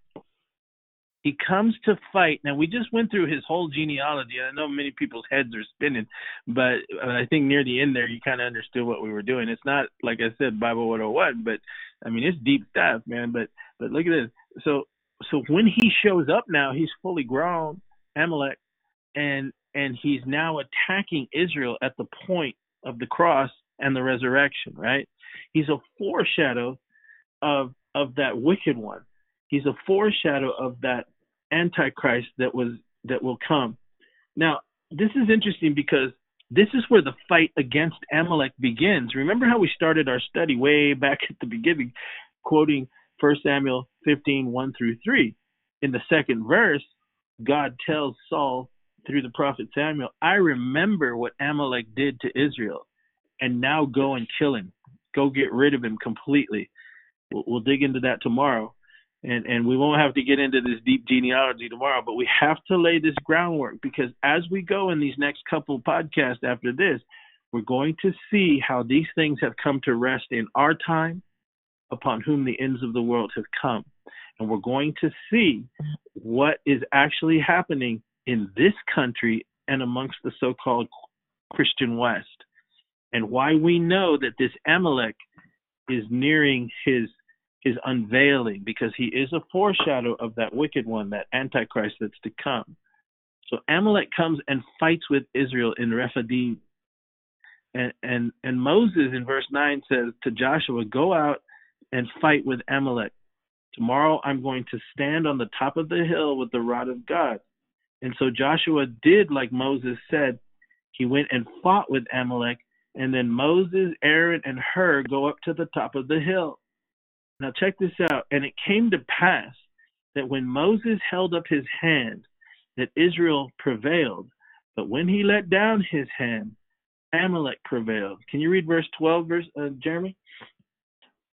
He comes to fight. Now we just went through his whole genealogy. I know many people's heads are spinning, but uh, I think near the end there you kind of understood what we were doing. It's not like I said Bible 101, but I mean it's deep stuff, man. But but look at this. So so when he shows up now, he's fully grown, Amalek, and and he's now attacking Israel at the point of the cross and the resurrection, right? He's a foreshadow of of that wicked one. He's a foreshadow of that antichrist that was that will come. Now, this is interesting because this is where the fight against Amalek begins. Remember how we started our study way back at the beginning, quoting 1 Samuel 15, 1 through 3. In the second verse, God tells Saul through the prophet Samuel, I remember what Amalek did to Israel, and now go and kill him. Go get rid of him completely. We'll, we'll dig into that tomorrow and and we won't have to get into this deep genealogy tomorrow but we have to lay this groundwork because as we go in these next couple podcasts after this we're going to see how these things have come to rest in our time upon whom the ends of the world have come. And we're going to see what is actually happening in this country and amongst the so-called Christian West and why we know that this Amalek is nearing his his unveiling because he is a foreshadow of that wicked one, that antichrist that's to come. So Amalek comes and fights with Israel in Rephidim. And, and and Moses in verse 9 says to Joshua, Go out and fight with Amalek. Tomorrow I'm going to stand on the top of the hill with the rod of God. And so Joshua did like Moses said. He went and fought with Amalek, and then Moses, Aaron, and Hur go up to the top of the hill. Now, check this out. And it came to pass that when Moses held up his hand, that Israel prevailed. But when he let down his hand, Amalek prevailed. Can you read verse 12, verse uh, Jeremy?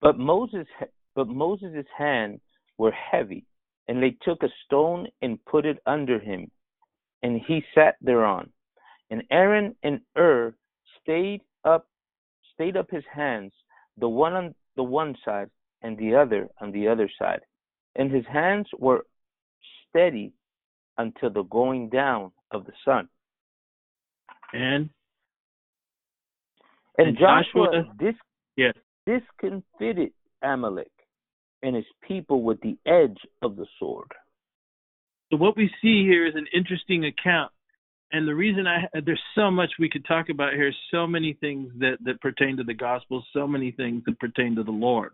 But Moses, but Moses' hands were heavy, and they took a stone and put it under him, and he sat thereon. And Aaron and Hur stayed up, stayed up his hands, the one on the one side and the other on the other side. And his hands were steady until the going down of the sun. And and, and Joshua, Joshua dis, discomfited Amalek and his people with the edge of the sword. So what we see here is an interesting account. And the reason I there's so much we could talk about here, so many things that that pertain to the gospel, so many things that pertain to the Lord.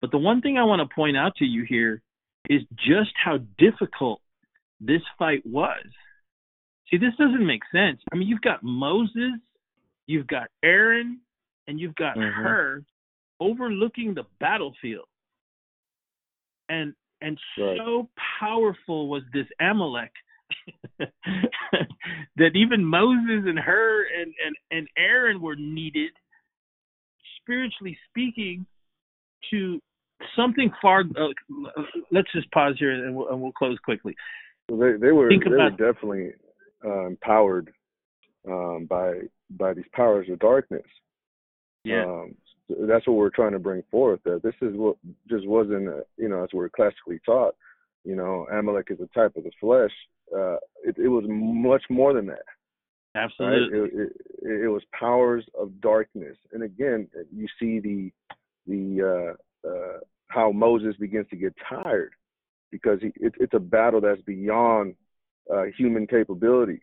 But the one thing I want to point out to you here is just how difficult this fight was. See, this doesn't make sense. I mean, you've got Moses, you've got Aaron, and you've got mm-hmm. Hur overlooking the battlefield. And and right. so powerful was this Amalek that even Moses and Hur and, and, and Aaron were needed, spiritually speaking, to something far. Uh, let's just pause here and we'll, and we'll close quickly. Well, they they were Think they about, were definitely uh, empowered um, by by these powers of darkness. Yeah. Um, so that's what we're trying to bring forth. That this is what just wasn't, uh, you know, as we're classically taught. You know, Amalek is a type of the flesh. Uh, it, it was much more than that. Absolutely. Right? It, it, it, was powers of darkness, and again, you see the the uh, uh, how Moses begins to get tired because he, it, it's a battle that's beyond uh, human capability.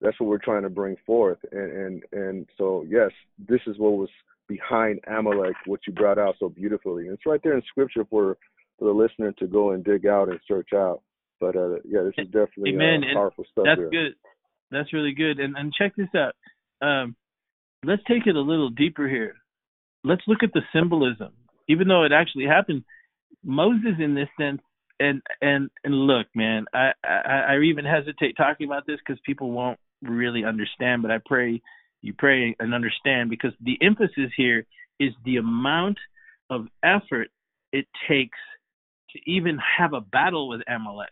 That's what we're trying to bring forth, and and and so yes, this is what was behind Amalek, what you brought out so beautifully. And it's right there in Scripture for for the listener to go and dig out and search out. But uh, yeah, this is definitely Amen. Uh, powerful stuff. That's good. That's really good. And and check this out. Um, let's take it a little deeper here. Let's look at the symbolism even though it actually happened, Moses in this sense, and and and look, man, I I, I even hesitate talking about this because people won't really understand. But I pray you pray and understand because the emphasis here is the amount of effort it takes to even have a battle with Amalek.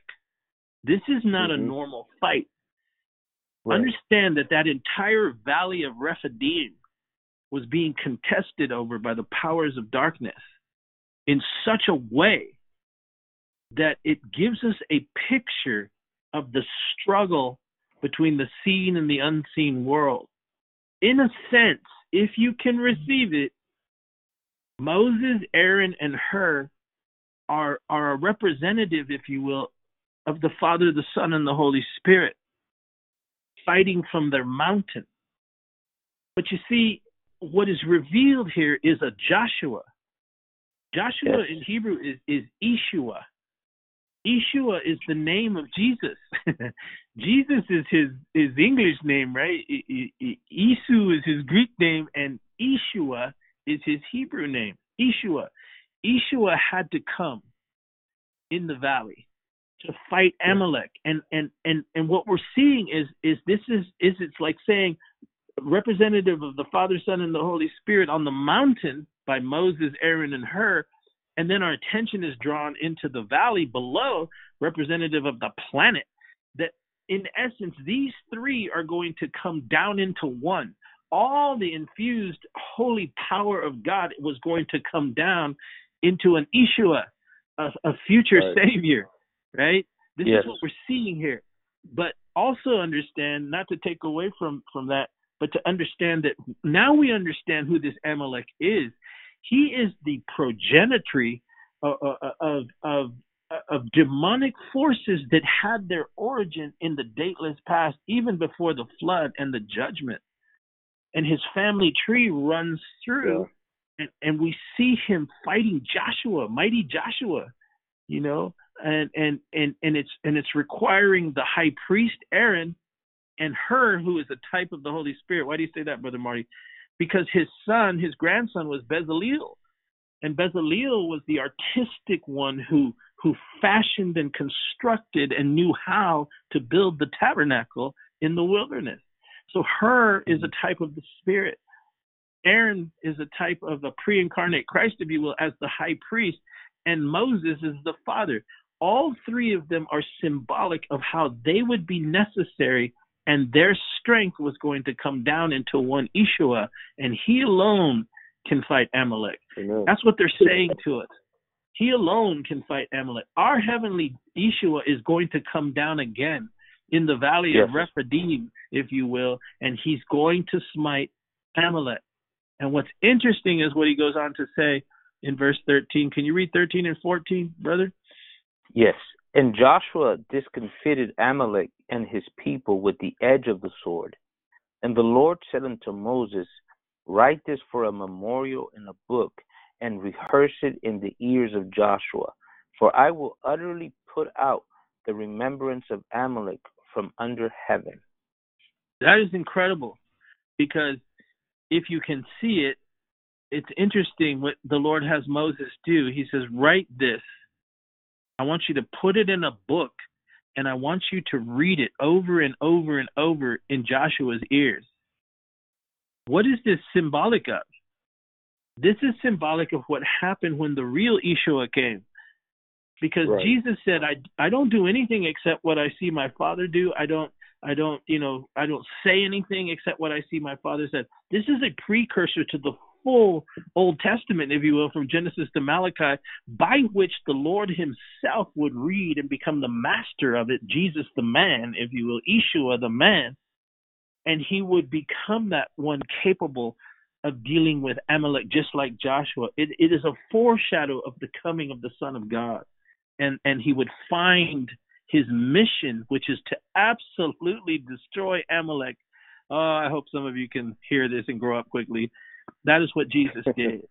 This is not mm-hmm. a normal fight. Right. Understand that that entire valley of Rephidim was being contested over by the powers of darkness in such a way that it gives us a picture of the struggle between the seen and the unseen world. In a sense, if you can receive it, Moses, Aaron, and Hur are are a representative, if you will, of the Father, the Son, and the Holy Spirit, fighting from their mountain. But you see, what is revealed here is a Joshua. Joshua yes. in Hebrew is, is Yeshua. Yeshua is the name of Jesus. Jesus is his his English name, right? Isu is his Greek name, and Yeshua is his Hebrew name. Yeshua. Yeshua had to come in the valley to fight Amalek, and and and and what we're seeing is is this is is it's like saying representative of the Father, Son, and the Holy Spirit on the mountain by Moses, Aaron, and Hur, and then our attention is drawn into the valley below, representative of the planet. That in essence, these three are going to come down into one. All the infused holy power of God was going to come down into an Yeshua, a, a future right. Savior, right? This yes. is what we're seeing here. But also understand, not to take away from from that, but to understand that now we understand who this Amalek is. He is the progenitory uh, uh, uh, of, of, of, of demonic forces that had their origin in the dateless past, even before the flood and the judgment. And his family tree runs through, and, and we see him fighting Joshua, mighty Joshua, you know, and and and and it's and it's requiring the high priest Aaron and Hur who is a type of the Holy Spirit. Why do you say that, Brother Marty? Because his son, his grandson, was Bezaleel, and Bezaleel was the artistic one who who fashioned and constructed and knew how to build the tabernacle in the wilderness. So Hur is a mm-hmm. type of the Spirit. Aaron is a type of a pre-incarnate Christ, if you will, as the high priest, and Moses is the father. All three of them are symbolic of how they would be necessary and their strength was going to come down into one Yeshua, and he alone can fight Amalek. Amen. That's what they're saying to us. He alone can fight Amalek. Our heavenly Yeshua is going to come down again in the valley yes. of Rephidim, if you will, and he's going to smite Amalek. And what's interesting is what he goes on to say in verse 13. Can you read 13 and 14, brother? Yes. And Joshua discomfited Amalek and his people with the edge of the sword. And the Lord said unto Moses, Write this for a memorial in a book, and rehearse it in the ears of Joshua. For I will utterly put out the remembrance of Amalek from under heaven. That is incredible because if you can see it, it's interesting what the Lord has Moses do. He says, Write this I want you to put it in a book and I want you to read it over and over and over in Joshua's ears. What is this symbolic of? This is symbolic of what happened when the real Yeshua came. Because right. Jesus said, I, I don't do anything except what I see my father do. I don't I don't, you know, I don't say anything except what I see my father said. This is a precursor to the full Old Testament, if you will, from Genesis to Malachi, by which the Lord Himself would read and become the master of it, Jesus the man, if you will, Yeshua the man, and He would become that one capable of dealing with Amalek, just like Joshua. It, it is a foreshadow of the coming of the Son of God, and and He would find His mission, which is to absolutely destroy Amalek. Oh, I hope some of you can hear this and grow up quickly. That is what Jesus did.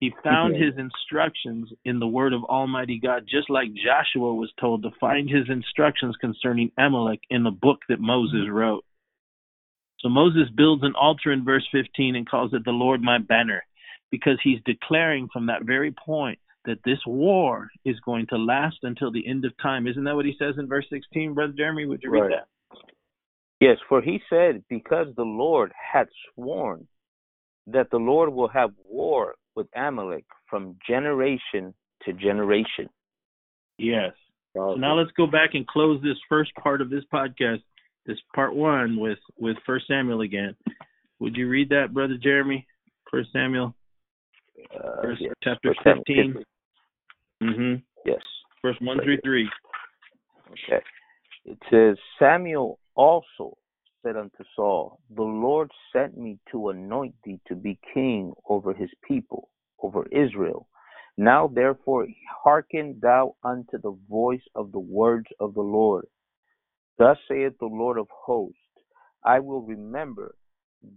He found his instructions in the word of Almighty God, just like Joshua was told to find his instructions concerning Amalek in the book that Moses mm-hmm. wrote. So Moses builds an altar in verse 15 and calls it the Lord my banner because he's declaring from that very point that this war is going to last until the end of time. Isn't that what he says in verse 16, Brother Jeremy? Would you read right. that? Yes, for he said, Because the Lord had sworn that the Lord will have war with Amalek from generation to generation. Yes. So now let's go back and close this first part of this podcast, this part one with with First Samuel again. Would you read that, Brother Jeremy? First Samuel, uh, yes. chapter First fifteen. Mm-hmm. Yes. verse 1 through 3. Okay. It says, Samuel also said unto Saul, The Lord sent me to anoint thee to be king over his people, over Israel. Now therefore hearken thou unto the voice of the words of the Lord. Thus saith the Lord of hosts, I will remember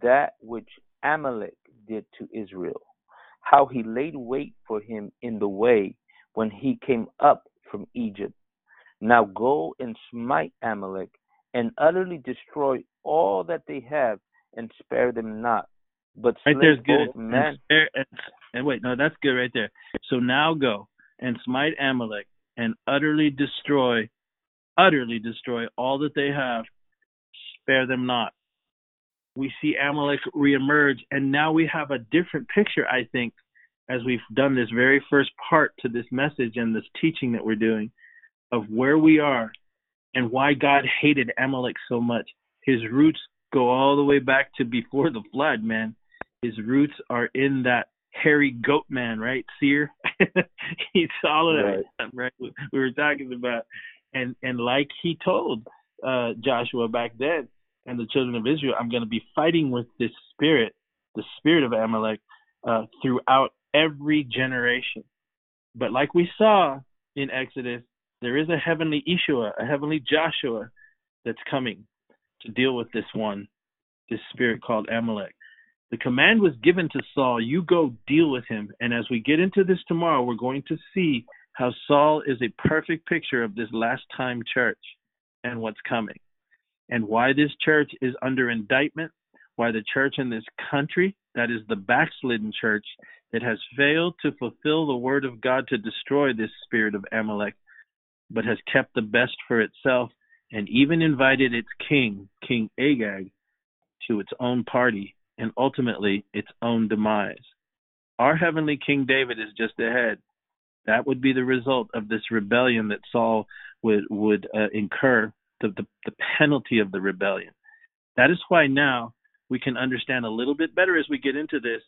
that which Amalek did to Israel, how he laid wait for him in the way when he came up from Egypt. Now go and smite Amalek and utterly destroy all that they have and spare them not. But Right slay there's good. both men. And, spare- and, and wait, no, that's good right there. So now go and smite Amalek and utterly destroy, utterly destroy all that they have. Spare them not. We see Amalek reemerge, and now we have a different picture, I think, as we've done this very first part to this message and this teaching that we're doing of where we are and why God hated Amalek so much. His roots go all the way back to before the flood, man. His roots are in that hairy goat man, right? Seir. He's all of that, right? We were talking about, and and like he told uh, Joshua back then and the children of Israel, I'm going to be fighting with this spirit, the spirit of Amalek, uh, throughout every generation. But like we saw in Exodus, there is a heavenly Yeshua, a heavenly Joshua that's coming to deal with this one, this spirit called Amalek. The command was given to Saul, you go deal with him. And as we get into this tomorrow, we're going to see how Saul is a perfect picture of this last time church and what's coming, and why this church is under indictment, why the church in this country, that is the backslidden church, that has failed to fulfill the word of God to destroy this spirit of Amalek, but has kept the best for itself and even invited its king, King Agag, to its own party and ultimately its own demise. Our heavenly King David is just ahead. That would be the result of this rebellion that Saul would would uh, incur the, the the penalty of the rebellion. That is why now we can understand a little bit better as we get into this.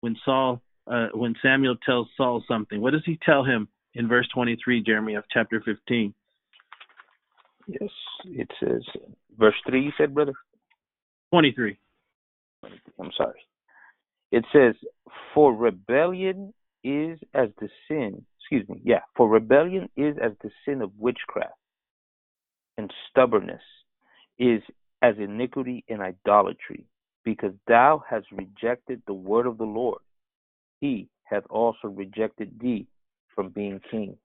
When Saul, uh, when Samuel tells Saul something, what does he tell him in verse 23, Jeremy of chapter 15? Yes, it says, verse 3, you said, brother? 23. I'm sorry. It says, For rebellion is as the sin, excuse me, yeah, for rebellion is as the sin of witchcraft, and stubbornness is as iniquity and idolatry, because thou hast rejected the word of the Lord. He hath also rejected thee from being king.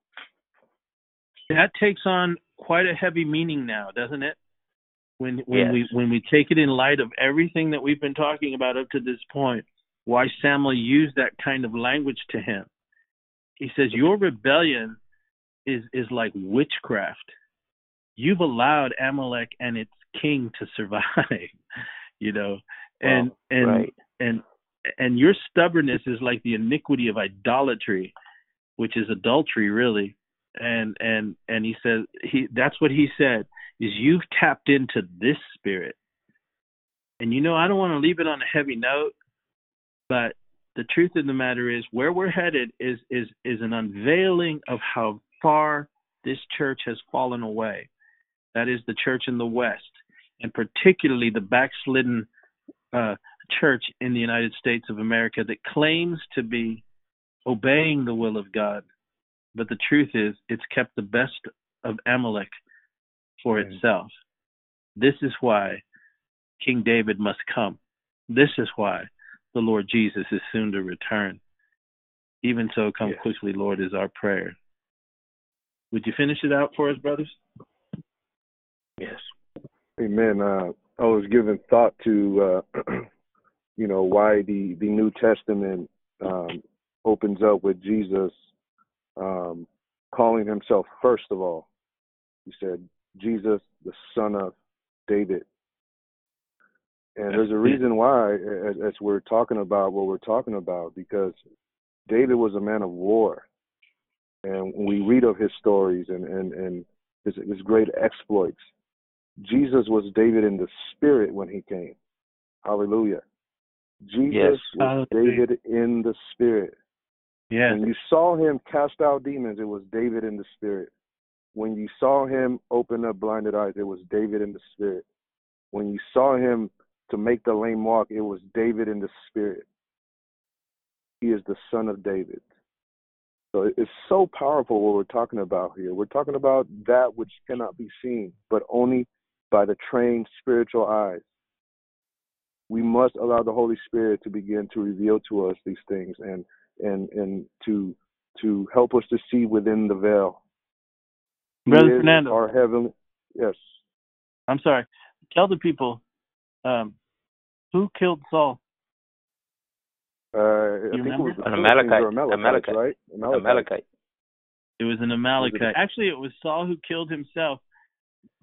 That takes on quite a heavy meaning now, doesn't it? When when Yes. we when we take it in light of everything that we've been talking about up to this point, why Samuel used that kind of language to him. He says, Your rebellion is is like witchcraft. You've allowed Amalek and its king to survive, you know. And Wow, and right. and and your stubbornness is like the iniquity of idolatry, which is adultery really. And and and he says he that's what he said is you've tapped into this spirit. And you know, I don't want to leave it on a heavy note, but the truth of the matter is where we're headed is is is an unveiling of how far this church has fallen away. That is the church in the West, and particularly the backslidden uh, church in the United States of America that claims to be obeying the will of God, but the truth is it's kept the best of Amalek for Mm. itself. This is why King David must come. This is why the Lord Jesus is soon to return. Even so, come Yes. quickly, Lord, is our prayer. Would you finish it out for us, brothers? Yes. Amen. Uh, I was giving thought to, uh, you know, why the, the New Testament um, opens up with Jesus um, calling himself first of all. He said, Jesus, the son of David. And there's a reason why, as, as we're talking about what we're talking about, because David was a man of war. And we read of his stories and, and, and his, his great exploits, Jesus was David in the spirit when he came. Hallelujah. Jesus Yes. was David in the spirit. Yes. When you saw him cast out demons, it was David in the spirit. when you saw him open up blinded eyes, it was David in the spirit. When you saw him to make the lame walk, it was David in the spirit. He is the son of David. So it's so powerful what we're talking about here. We're talking about that which cannot be seen, but only by the trained spiritual eyes. We must allow the Holy Spirit to begin to reveal to us these things and and and to to help us to see within the veil. Brother Fernando, our heavenly yes. I'm sorry. Tell the people um, who killed Saul. Uh, I think remember? it was An Amalekite. Amalekite, Amalekite. right? Amalekite. Amalekite. It was an Amalekite. Actually, it was Saul who killed himself.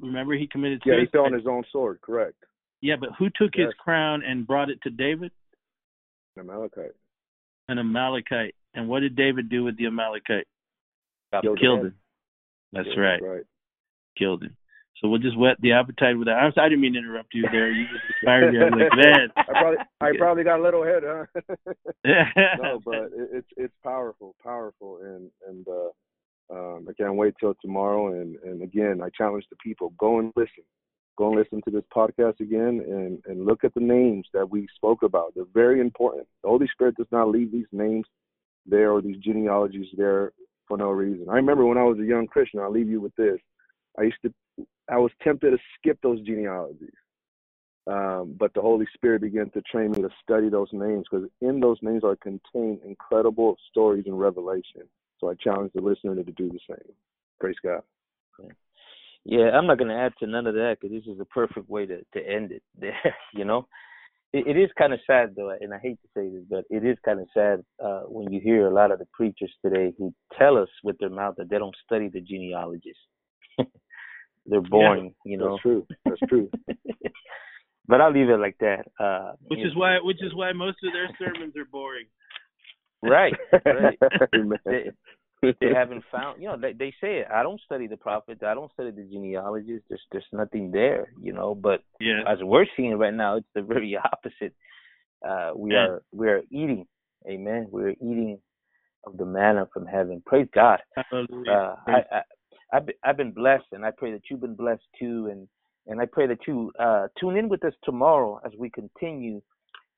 Remember, he committed Yeah, he fell on his own sword. Correct. Yeah, but who took his crown and brought it to David? An Amalekite. An Amalekite. And what did David do with the Amalekite? Killed Killed him. him. That's Yeah, right. Right. Killed him. So we'll just whet the appetite with that. I'm sorry, I didn't mean to interrupt you there. You just inspired me. I was like, man. I probably I probably got a little head, huh? no, no, but it, it's it's powerful, powerful, and and uh, um, I can't wait till tomorrow. And and again, I challenge the people: go and listen, go and listen to this podcast again, and and look at the names that we spoke about. They're very important. The Holy Spirit does not leave these names there or these genealogies there for no reason. I remember when I was a young Christian. I'll leave you with this. I used to, I was tempted to skip those genealogies. Um, but the Holy Spirit began to train me to study those names because in those names are contained incredible stories and revelation. So I challenge the listener to do the same. Praise God. Yeah, I'm not going to add to none of that because this is a perfect way to to end it. There, you know, it, it is kind of sad though, and I hate to say this, but it is kind of sad uh, when you hear a lot of the preachers today who tell us with their mouth that they don't study the genealogies. They're boring, you know. That's true. That's true. but I'll leave it like that. Uh, which is know. why which is why most of their sermons are boring. right, right. They, haven't found you know they they say it. I don't study the prophets. I don't study the genealogies. There's there's nothing there you know but Yeah. as we're seeing right now it's the very opposite. Uh we Yeah. are we are eating. Amen. We're eating of the manna from heaven. Praise god. Hallelujah. uh i i I've been, I've been blessed and i pray that you've been blessed too and and i pray that you uh tune in with us tomorrow as we continue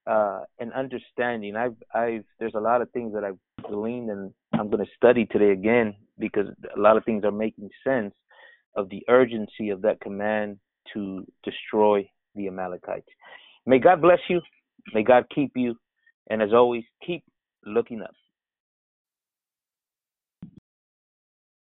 uh and understanding. I've i've there's a lot of things that i've gleaned and i'm going to study today again because a lot of things are making sense of the urgency of that command to destroy the amalekites. May god bless you. May god keep you. And as always keep looking up